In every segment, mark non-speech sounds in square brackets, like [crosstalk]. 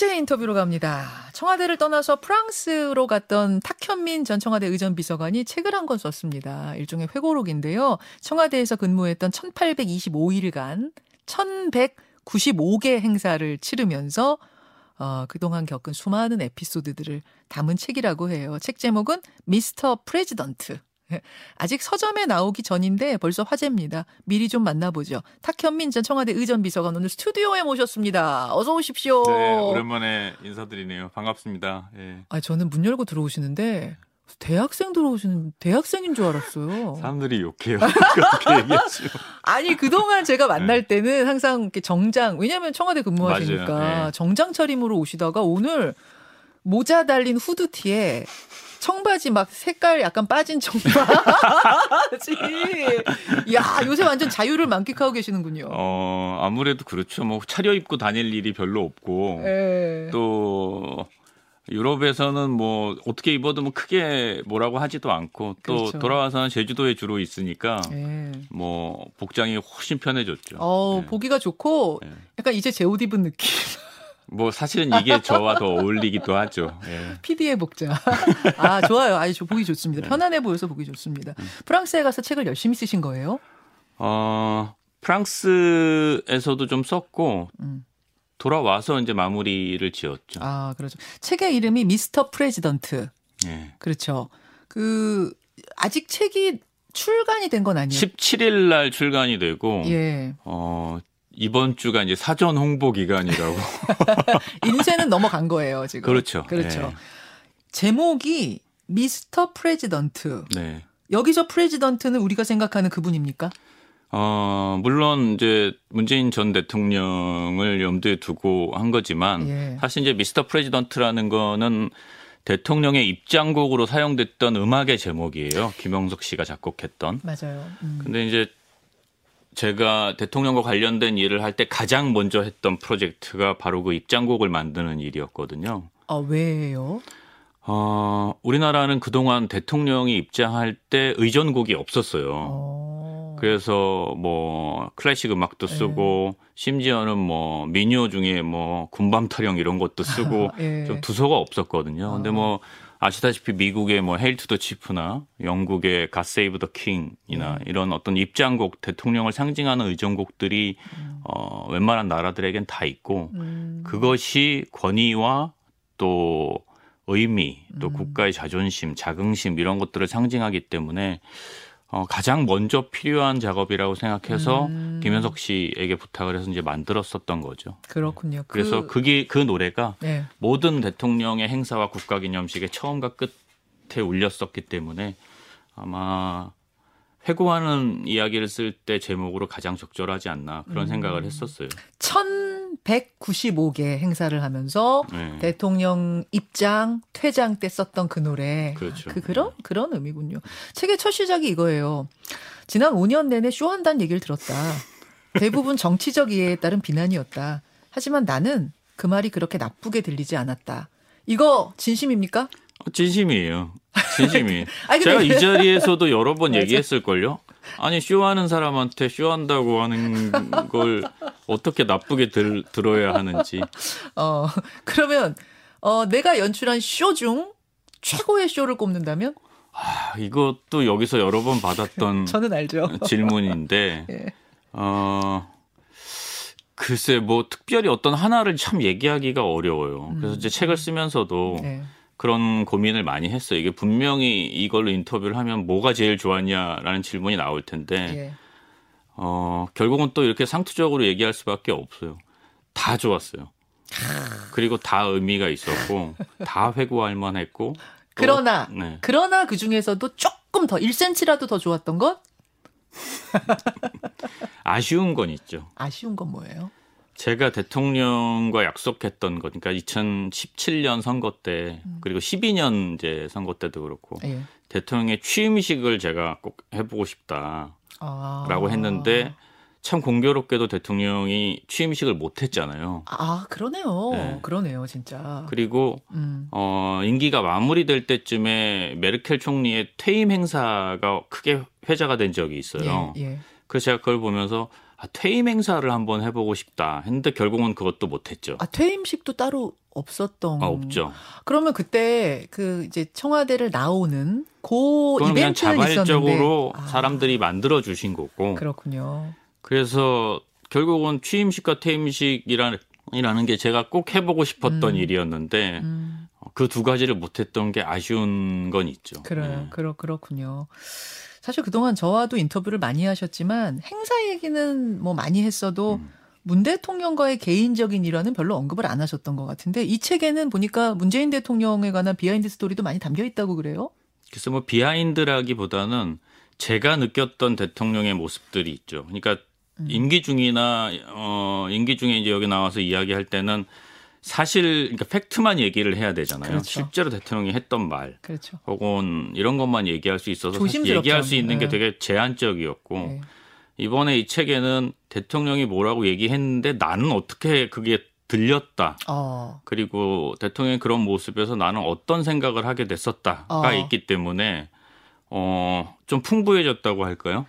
화제 인터뷰로 갑니다. 청와대를 떠나서 프랑스로 갔던 탁현민 전 청와대 의전 비서관이 책을 한 권 썼습니다. 일종의 회고록인데요. 청와대에서 근무했던 1825일간 1195개 행사를 치르면서 어, 그동안 겪은 수많은 에피소드들을 담은 책이라고 해요. 책 제목은 Mister President. [laughs] 아직 서점에 나오기 전인데 벌써 화제입니다. 미리 좀 만나보죠. 탁현민 전 청와대 의전비서관 오늘 스튜디오에 모셨습니다. 어서 오십시오. 네, 오랜만에 인사드리네요. 반갑습니다. 예. 아, 저는 문 열고 들어오시는데 대학생 들어오시는 대학생인 줄 알았어요. 사람들이 욕해요. [laughs] 그렇게 얘기하죠. 아니 그동안 제가 만날 때는 항상 이렇게 정장 왜냐하면 청와대 근무하시니까. 네. 정장 차림으로 오시다가 오늘 모자 달린 후드티에 청바지 막 색깔 약간 빠진 청바지. [laughs] 야 요새 완전 자유를 만끽하고 계시는군요. 어, 아무래도 그렇죠. 뭐 차려입고 다닐 일이 별로 없고 예. 또 유럽에서는 뭐 어떻게 입어도 뭐 크게 뭐라고 하지도 않고 또 그렇죠. 돌아와서는 제주도에 주로 있으니까 예. 뭐 복장이 훨씬 편해졌죠. 어 예. 보기가 좋고 예. 약간 이제 제 옷 입은 느낌. 뭐 사실은 이게 저와 더 어울리기도 하죠. 예. PD의 복장. 아 좋아요. 아주 저 보기 좋습니다. 편안해 보여서 보기 좋습니다. 프랑스에 가서 책을 열심히 쓰신 거예요? 어, 프랑스에서도 좀 썼고 음. 돌아와서 이제 마무리를 지었죠. 아 그렇죠. 책의 이름이 Mister President. 예. 그렇죠. 그 아직 책이 출간이 된 건 아니에요. 17일 날 출간이 되고 예. 어 이번 주가 이제 사전 홍보 기간이라고. [laughs] 인쇄는 넘어간 거예요, 지금. 그렇죠. 그렇죠. 예. 제목이 Mister President. 네. 여기서 President는 우리가 생각하는 그분입니까? 어 물론 이제 문재인 전 대통령을 염두에 두고 한 거지만 예. 사실 이제 Mister President라는 거는 대통령의 입장곡으로 사용됐던 음악의 제목이에요. 김형석 씨가 작곡했던. 맞아요. 음. 근데 이제 제가 대통령과 관련된 일을 할 때 가장 먼저 했던 프로젝트가 바로 그 입장곡을 만드는 일이었거든요. 아 왜요? 어, 우리나라는 그동안 대통령이 입장할 때 의전곡이 없었어요. 어. 그래서 뭐 클래식 음악도 쓰고 심지어는 뭐 민요 중에 뭐 군밤 타령 이런 것도 쓰고 예. 좀 두서가 없었거든요. 근데 뭐 아시다시피 미국의 뭐 Hail to the Chief나 영국의 God Save the King이나 이런 어떤 입장곡 대통령을 상징하는 의전곡들이 어 웬만한 나라들에겐 다 있고 음. 그것이 권위와 또 의미, 또 국가의 자존심, 자긍심 이런 것들을 상징하기 때문에 어, 가장 먼저 필요한 작업이라고 생각해서 음. 김현석 씨에게 부탁을 해서 이제 만들었었던 거죠. 그렇군요. 그 래서 그, 그게 그 노래가 네. 모든 대통령의 행사와 국가기념식의 처음과 끝에 울렸었기 때문에 아마 회고하는 이야기를 쓸 때 제목으로 가장 적절하지 않나 그런 음. 생각을 했었어요. 1195개 행사를 하면서 네. 대통령 입장 퇴장 때 썼던 그 노래. 그렇죠. 그 그런 그런 의미군요. 책의 첫 시작이 이거예요. 지난 5년 내내 쇼한다는 얘기를 들었다. 대부분 정치적 이해에 따른 비난이었다. 하지만 나는 그 말이 그렇게 나쁘게 들리지 않았다. 이거 진심입니까? 어, 진심이에요. 진심이. [laughs] 아니, 제가 이 자리에서도 여러 번 맞아. 얘기했을걸요? 아니, 쇼하는 사람한테 쇼한다고 하는 걸 어떻게 나쁘게 들, 들어야 하는지. 어 그러면 어 내가 연출한 쇼 중 최고의 쇼를 꼽는다면 아, 이것도 여기서 여러 번 받았던 [laughs] 저는 알죠. 질문인데, [laughs] 예. 어, 글쎄, 뭐, 특별히 어떤 하나를 참 얘기하기가 어려워요. 그래서 이제 책을 쓰면서도 네. 그런 고민을 많이 했어요. 이게 분명히 이걸로 인터뷰를 하면 뭐가 제일 좋았냐라는 질문이 나올 텐데, 예. 어, 결국은 또 이렇게 상투적으로 얘기할 수밖에 없어요. 다 좋았어요. 그리고 다 의미가 있었고, [laughs] 다 회고할 만했고. 또- 그러나 네. 그러나 그 중에서도 조금 더 1cm라도 더 좋았던 것 [laughs] 아쉬운 건 있죠. 아쉬운 건 뭐예요? 제가 대통령과 약속했던 거, 그러니까 2017년 선거 때, 그리고 12년 이제 선거 때도 그렇고, 예. 대통령의 취임식을 제가 꼭 해보고 싶다라고 아. 했는데, 참 공교롭게도 대통령이 취임식을 못했잖아요. 아 그러네요. 네. 그러네요, 진짜. 그리고 음. 어, 임기가 마무리될 때쯤에 메르켈 총리의 퇴임 행사가 크게 회자가 된 적이 있어요. 예, 예. 그래서 제가 그걸 보면서 아, 퇴임 행사를 한번 해보고 싶다 했는데 결국은 그것도 못했죠. 아 퇴임식도 따로 없었던. 아, 없죠. 그러면 그때 그 이제 청와대를 나오는 그냥 이벤트는 자발적으로 있었는데. 아, 사람들이 만들어 주신 거고. 그렇군요. 그래서 결국은 취임식과 퇴임식이라는 이라는 게 제가 꼭 해보고 싶었던 음. 일이었는데 음, 그 두 가지를 못했던 게 아쉬운 건 있죠. 그래요. 네. 그렇 그렇군요. 사실 그동안 저와도 인터뷰를 많이 하셨지만 행사 얘기는 뭐 많이 했어도 음. 문 대통령과의 개인적인 일화는 별로 언급을 안 하셨던 것 같은데 이 책에는 보니까 문재인 대통령에 관한 behind story도 많이 담겨 있다고 그래요? 그래서 뭐 비하인드라기보다는 제가 느꼈던 대통령의 모습들이 있죠. 그러니까 음. 임기 중이나 어 임기 중에 이제 여기 나와서 이야기할 때는 사실 그러니까 팩트만 얘기를 해야 되잖아요. 그렇죠. 실제로 대통령이 했던 말 그렇죠. 혹은 이런 것만 얘기할 수 있어서. 얘기할 수 있는 게 네. 되게 제한적이었고 네. 이번에 이 책에는 대통령이 뭐라고 얘기했는데 나는 어떻게 그게 들렸다. 어, 그리고 대통령의 그런 모습에서 나는 어떤 생각을 하게 됐었다가 어. 있기 때문에 어, 좀 풍부해졌다고 할까요?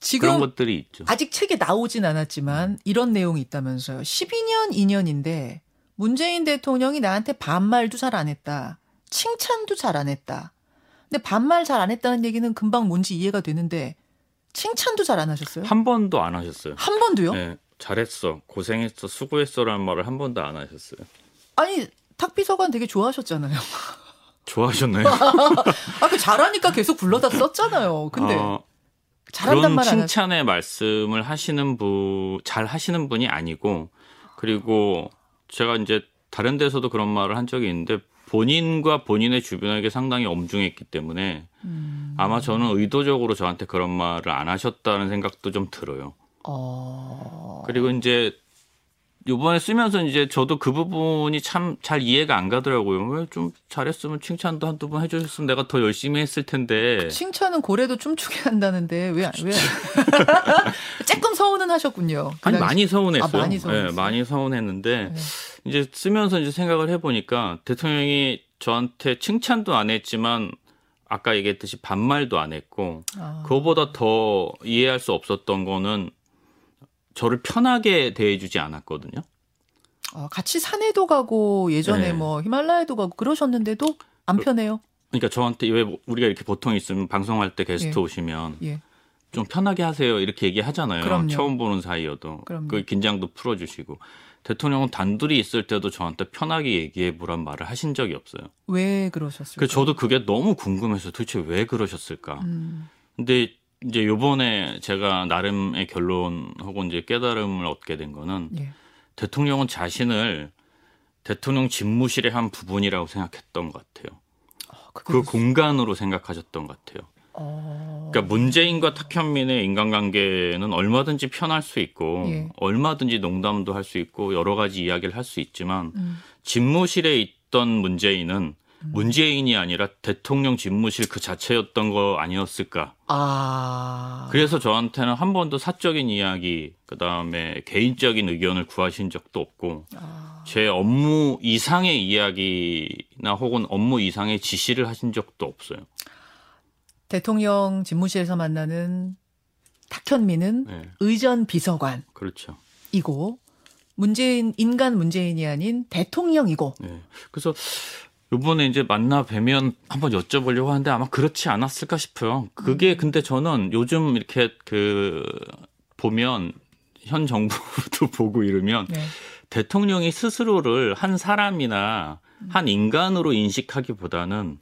지금 그런 것들이 있죠. 아직 책에 나오진 않았지만 이런 내용이 있다면서요. 12년 2년인데 문재인 대통령이 나한테 반말도 잘 안 했다. 칭찬도 잘 안 했다. 근데 반말 잘 안 했다는 얘기는 금방 뭔지 이해가 되는데 칭찬도 잘 안 하셨어요? 한 번도 안 하셨어요. 한 번도요? 네, 잘했어, 고생했어, 수고했어라는 말을 한 번도 안 하셨어요. 아니 탁 비서관 되게 좋아하셨잖아요. [laughs] 좋아하셨나요? [laughs] 아, 그 잘하니까 계속 불러다 썼잖아요. 근데 어, 잘한단 그런 말안 하셨어요. 칭찬의 말씀을 하시는 분, 잘 하시는 분이 아니고, 그리고 제가 이제 다른 데서도 그런 말을 한 적이 있는데, 본인과 본인의 주변에게 상당히 엄중했기 때문에, 음. 아마 저는 의도적으로 저한테 그런 말을 안 하셨다는 생각도 좀 들어요. 어. 그리고 이제, 요번에 쓰면서 이제 저도 그 부분이 참 잘 이해가 안 가더라고요. 왜 좀 잘했으면 칭찬도 한두 번 해주셨으면 내가 더 열심히 했을 텐데. 칭찬은 고래도 춤추게 한다는데 왜 왜? 조금 [laughs] 서운은 하셨군요. 그 아니 당시- 많이 서운했어요. 아, 많이 서운했어요? 네, 많이 서운했는데 네. 이제 쓰면서 이제 생각을 해보니까 대통령이 저한테 칭찬도 안 했지만 아까 얘기했듯이 반말도 안 했고 아. 그거보다 더 이해할 수 없었던 거는 저를 편하게 대해주지 않았거든요. 어, 같이 산에도 가고 예전에 네. 뭐 히말라야도 가고 그러셨는데도 안 편해요. 그러니까 저한테 왜 우리가 이렇게 보통 있으면 방송할 때 게스트 예. 오시면 예. 좀 편하게 하세요 이렇게 얘기하잖아요. 그럼요. 처음 보는 사이여도 그럼요. 그 긴장도 풀어주시고 대통령은 단둘이 있을 때도 저한테 편하게 얘기해 보란 말을 하신 적이 없어요. 왜 그러셨을까요? 그 저도 그게 너무 궁금해서 도대체 왜 그러셨을까. 음, 근데 이제 요번에 제가 나름의 결론 혹은 이제 깨달음을 얻게 된 거는 예. 대통령은 자신을 대통령 집무실의 한 부분이라고 생각했던 것 같아요. 어, 그게 그 무슨- 공간으로 생각하셨던 것 같아요. 어, 그러니까 문재인과 탁현민의 인간관계는 얼마든지 편할 수 있고 예. 얼마든지 농담도 할 수 있고 여러 가지 이야기를 할 수 있지만 음, 집무실에 있던 문재인은 문재인이 아니라 대통령 집무실 그 자체였던 거 아니었을까? 아, 그래서 저한테는 한 번도 사적인 이야기, 그 다음에 개인적인 의견을 구하신 적도 없고, 아, 제 업무 이상의 이야기나 혹은 업무 이상의 지시를 하신 적도 없어요. 대통령 집무실에서 만나는 탁현민은 네, 의전 비서관이고 그렇죠. 문재인 인간 문재인이 아닌 대통령이고 네. 그래서 요번에 이제 만나 뵈면 한번 여쭤보려고 하는데 아마 그렇지 않았을까 싶어요. 그게 근데 저는 요즘 이렇게 그 보면 현 정부도 [laughs] 보고 이러면 네. 대통령이 스스로를 한 사람이나 한 인간으로 인식하기보다는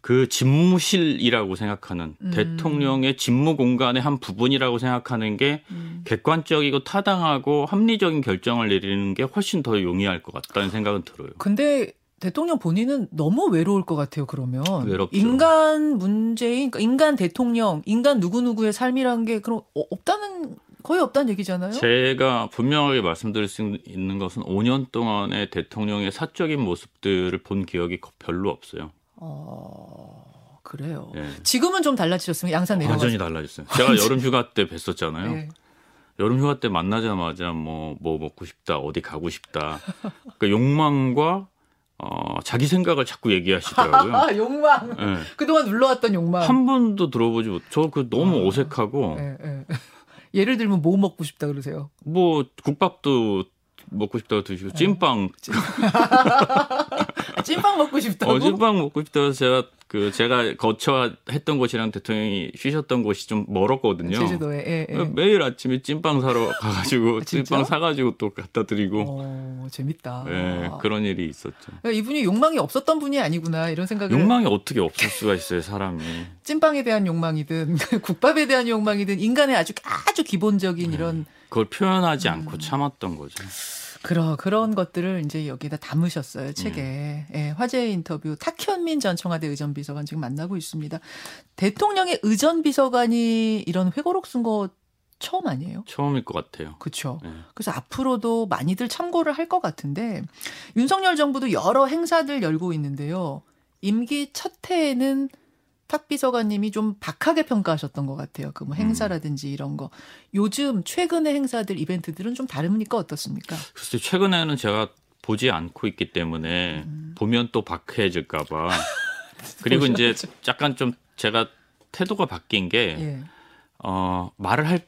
그 집무실이라고 생각하는 음. 대통령의 집무 공간의 한 부분이라고 생각하는 게 음. 객관적이고 타당하고 합리적인 결정을 내리는 게 훨씬 더 용이할 것 같다는 생각은 들어요. 근데 대통령 본인은 너무 외로울 것 같아요. 그러면 외롭죠. 인간 문재인, 그러니까 인간 대통령, 인간 누구 누구의 삶이란 게 그럼 어- 없다는 거의 없다는 얘기잖아요. 제가 분명하게 말씀드릴 수 있는 것은 5년 동안의 대통령의 사적인 모습들을 본 기억이 거- 별로 없어요. 어 그래요. 예. 지금은 좀 달라지셨으면 양산 내려가서 완전히 달라졌어요. 제가 여름 휴가 때 뵀었잖아요. 네. 여름 휴가 때 만나자마자 뭐, 뭐 먹고 싶다, 어디 가고 싶다. 그 욕망과 어, 자기 생각을 자꾸 얘기하시더라고요. 아 [laughs] 욕망. 예. 그동안 눌러왔던 욕망. 한 번도 들어보지 못, 저그 너무 아. 어색하고, 예, 예. [laughs] 예를 들면 뭐 먹고 싶다 그러세요? 뭐 국밥도 먹고 싶다고 드시고 네. 찐빵 아, [laughs] 찐빵 먹고 싶다고? 어, 찐빵 먹고 싶다고 제가 그 제가 거처 했던 곳이랑 대통령이 쉬셨던 곳이 좀 멀었거든요. 제주도에. 예, 예. 매일 아침에 찐빵 사러 [laughs] 가가지고 아? 찐빵 사가지고 또 갖다 드리고 어, 재밌다. 예, 그런 일이 있었죠. 그러니까 이분이 욕망이 없었던 분이 아니구나 이런 생각을 욕망이 어떻게 없을 수가 있어요, 사람이. 찐빵에 대한 욕망이든 [laughs] 국밥에 대한 욕망이든 인간의 아주 아주 기본적인 이런 그걸 표현하지 음. 않고 참았던 거죠. 그런 그런 것들을 이제 여기다 담으셨어요 책에 네. 예, 화제의 인터뷰 탁현민 전 청와대 의전비서관 지금 만나고 있습니다. 대통령의 의전비서관이 이런 회고록 쓴 거 처음 아니에요? 처음일 것 같아요. 그렇죠. 네. 그래서 앞으로도 많이들 참고를 할 것 같은데 윤석열 정부도 여러 행사들 열고 있는데요. 임기 첫 해에는 탁 비서관님이 좀 박하게 평가하셨던 것 같아요. 그 뭐 행사라든지 이런 거. 요즘 최근의 행사들 이벤트들은 좀 다릅니까 어떻습니까? 글쎄 최근에는 제가 보지 않고 있기 때문에 음. 보면 또 박해질까봐. [laughs] 그리고 이제 약간 좀 제가 태도가 바뀐 게 예. 어, 말을 할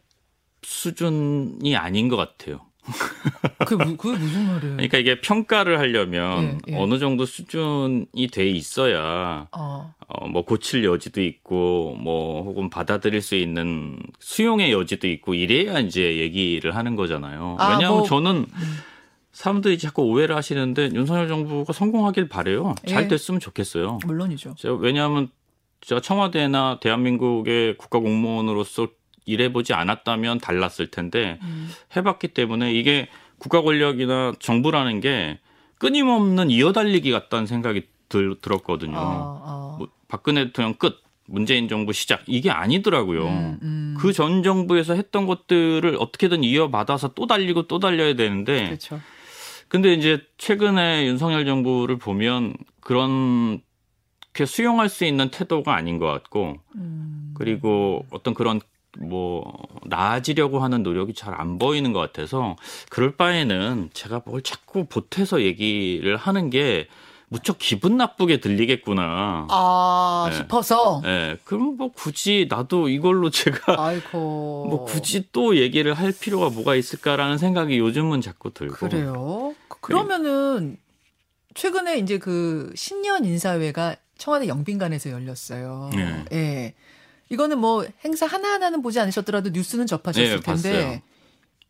수준이 아닌 것 같아요. 그게, 무, 그게 무슨 말이에요? 그러니까 이게 평가를 하려면 예, 예. 어느 정도 수준이 돼 있어야 어, 어, 뭐 고칠 여지도 있고 뭐 혹은 받아들일 수 있는 수용의 여지도 있고 이래야 이제 얘기를 하는 거잖아요. 아, 왜냐하면 뭐, 저는 사람들이 자꾸 오해를 하시는데 윤석열 정부가 성공하길 바래요. 잘 예. 됐으면 좋겠어요. 물론이죠. 왜냐하면 제가 청와대나 대한민국의 국가공무원으로서 일해보지 않았다면 달랐을 텐데 음. 해봤기 때문에 이게 국가 권력이나 정부라는 게 끊임없는 이어달리기 같다는 생각이 들, 들었거든요. 아, 아. 뭐 박근혜 대통령 끝, 문재인 정부 시작 이게 아니더라고요. 음, 음. 그전 정부에서 했던 것들을 어떻게든 이어받아서 또 달리고 또 달려야 되는데 그렇죠. 근데 이제 최근에 윤석열 정부를 보면 그런 게 수용할 수 있는 태도가 아닌 것 같고 음. 그리고 어떤 그런 뭐 나아지려고 하는 노력이 잘 안 보이는 것 같아서 그럴 바에는 제가 뭘 자꾸 보태서 얘기를 하는 게 무척 기분 나쁘게 들리겠구나. 아 네. 싶어서. 예, 그럼 뭐 굳이 나도 이걸로 제가 아이고. [laughs] 뭐 굳이 또 얘기를 할 필요가 뭐가 있을까라는 생각이 요즘은 자꾸 들고. 그래요. 그- 그러면은 최근에 이제 그 신년 인사회가 청와대 영빈관에서 열렸어요. 네. 예. 이거는 뭐 행사 하나하나는 보지 않으셨더라도 뉴스는 접하셨을 네, 텐데.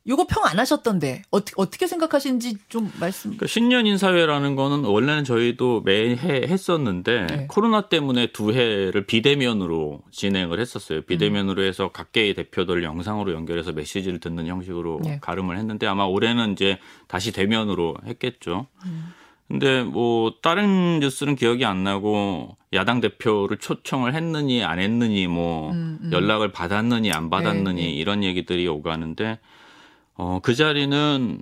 요거 평 안 하셨던데 어떻게 어떻게 생각하시는지 좀 말씀. 그러니까 신년 인사회라는 거는 원래는 저희도 매해 했었는데 네. 코로나 때문에 두 해를 비대면으로 진행을 했었어요. 비대면으로 해서 각계의 대표들 영상으로 연결해서 메시지를 듣는 형식으로 네. 가름을 했는데 아마 올해는 이제 다시 대면으로 했겠죠. 음. 근데 뭐 다른 뉴스는 기억이 안 나고 야당 대표를 초청을 했느니 안 했느니 뭐 음, 음. 연락을 받았느니 안 받았느니 네, 네. 이런 얘기들이 오가는데 어, 그 자리는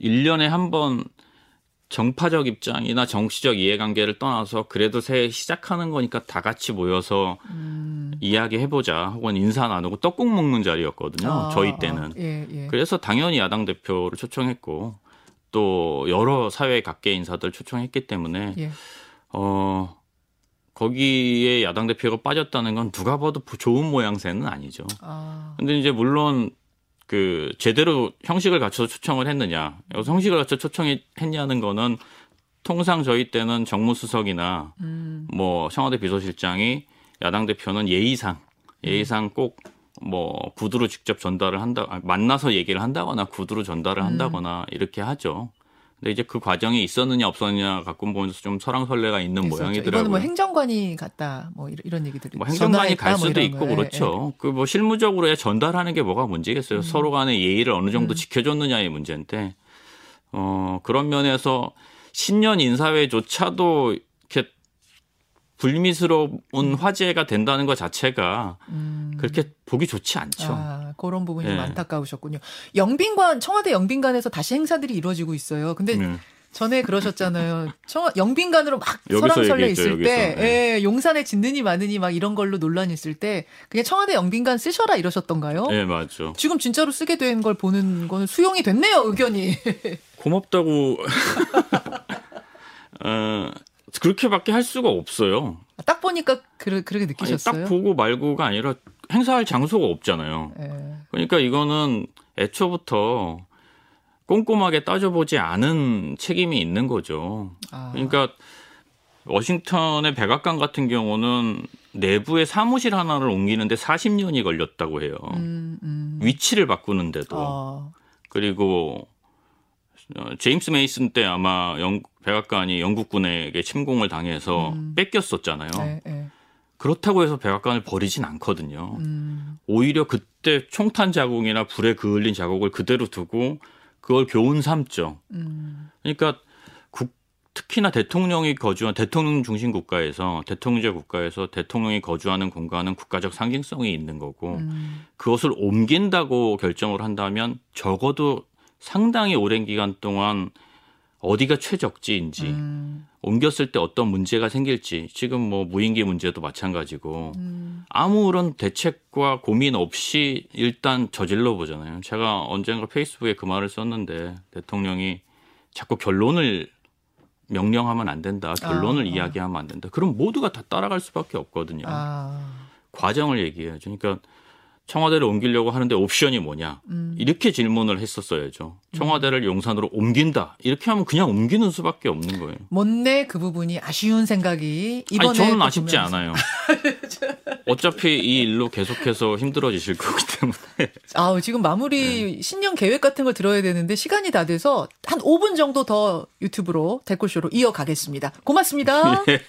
1년에 한 번 정파적 입장이나 정치적 이해관계를 떠나서 그래도 새해 시작하는 거니까 다 같이 모여서 음. 이야기해보자 혹은 인사 나누고 떡국 먹는 자리였거든요. 아, 저희 아, 때는. 예, 예. 그래서 당연히 야당 대표를 초청했고 또 여러 사회 각계 인사들 초청했기 때문에 예. 어 거기에 야당 대표가 빠졌다는 건 누가 봐도 좋은 모양새는 아니죠. 아. 근데 이제 물론 그 제대로 형식을 갖춰서 초청을 했느냐, 형식을 갖춰 초청했냐는 거는 통상 저희 때는 정무수석이나 음. 뭐 청와대 비서실장이 야당 대표는 예의상 예의상 꼭 뭐 구두로 직접 전달을 한다 아니, 만나서 얘기를 한다거나 구두로 전달을 한다거나 이렇게 하죠. 근데 이제 그 과정이 있었느냐 없었느냐 갖고 보면서 좀 설랑설레가 있는 있었죠. 모양이더라고요. 이거는 뭐 행정관이 갔다 뭐 이런, 얘기들이 뭐 행정관이 갈뭐 수도 이런 있고 거. 예, 그렇죠. 그 뭐 실무적으로 전달하는 게 뭐가 문제겠어요. 서로 간의 예의를 어느 정도 지켜줬느냐의 문제인데 어 그런 면에서 신년 인사회조차도 불미스러운 화제가 된다는 것 자체가 음. 그렇게 보기 좋지 않죠. 아, 그런 부분이 좀 예. 안타까우셨군요. 영빈관 청와대 영빈관에서 다시 행사들이 이루어지고 있어요. 근데 음. 전에 그러셨잖아요. 청와 영빈관으로 막 얘기했죠, 있을 여기서. 때, 예. 예, 용산에 짓느니 마느니 막 이런 걸로 논란 있을 때 그냥 청와대 영빈관 쓰셔라 이러셨던가요? 네, 맞죠. 지금 진짜로 쓰게 된 걸 보는 거는 수용이 됐네요, 의견이. 고맙다고 [laughs] 어 그렇게밖에 할 수가 없어요. 딱 보니까 그러, 그렇게 아니, 느끼셨어요? 딱 보고 말고가 아니라 행사할 장소가 없잖아요. 예. 그러니까 이거는 애초부터 꼼꼼하게 따져보지 않은 책임이 있는 거죠. 아. 그러니까 워싱턴의 백악관 같은 경우는 내부의 사무실 하나를 옮기는데 40년이 걸렸다고 해요. 음, 음. 위치를 바꾸는데도. 어. 그리고 어, 제임스 메이슨 때 아마 영, 백악관이 영국군에게 침공을 당해서 음. 뺏겼었잖아요. 네, 네. 그렇다고 해서 백악관을 버리진 않거든요. 음. 오히려 그때 총탄 자국이나 불에 그을린 자국을 그대로 두고 그걸 교훈 삼죠. 음. 그러니까 국, 특히나 대통령이 거주한 대통령 중심 국가에서 대통령제 국가에서 대통령이 거주하는 공간은 국가적 상징성이 있는 거고 음. 그것을 옮긴다고 결정을 한다면 적어도 상당히 오랜 기간 동안 어디가 최적지인지 음. 옮겼을 때 어떤 문제가 생길지 지금 뭐 무인기 문제도 마찬가지고 음. 아무런 대책과 고민 없이 일단 저질러 보잖아요. 제가 언젠가 페이스북에 그 말을 썼는데 대통령이 자꾸 결론을 명령하면 안 된다. 결론을 아, 아. 이야기하면 안 된다. 그럼 모두가 다 따라갈 수밖에 없거든요. 아. 과정을 얘기해야죠. 그러니까 청와대를 옮기려고 하는데 옵션이 뭐냐? 음. 이렇게 질문을 했었어야죠. 청와대를 용산으로 옮긴다. 이렇게 하면 그냥 옮기는 수밖에 없는 거예요. 못내 그 부분이 아쉬운 생각이 이번에 아니 저는 또 아쉽지 보면서- 않아요. [laughs] 어차피 이 일로 계속해서 힘들어지실 거기 때문에. 아우 지금 마무리 네. 신년 계획 같은 걸 들어야 되는데 시간이 다 돼서 한 5분 정도 더 유튜브로 댓글쇼로 이어가겠습니다. 고맙습니다. [laughs] 예.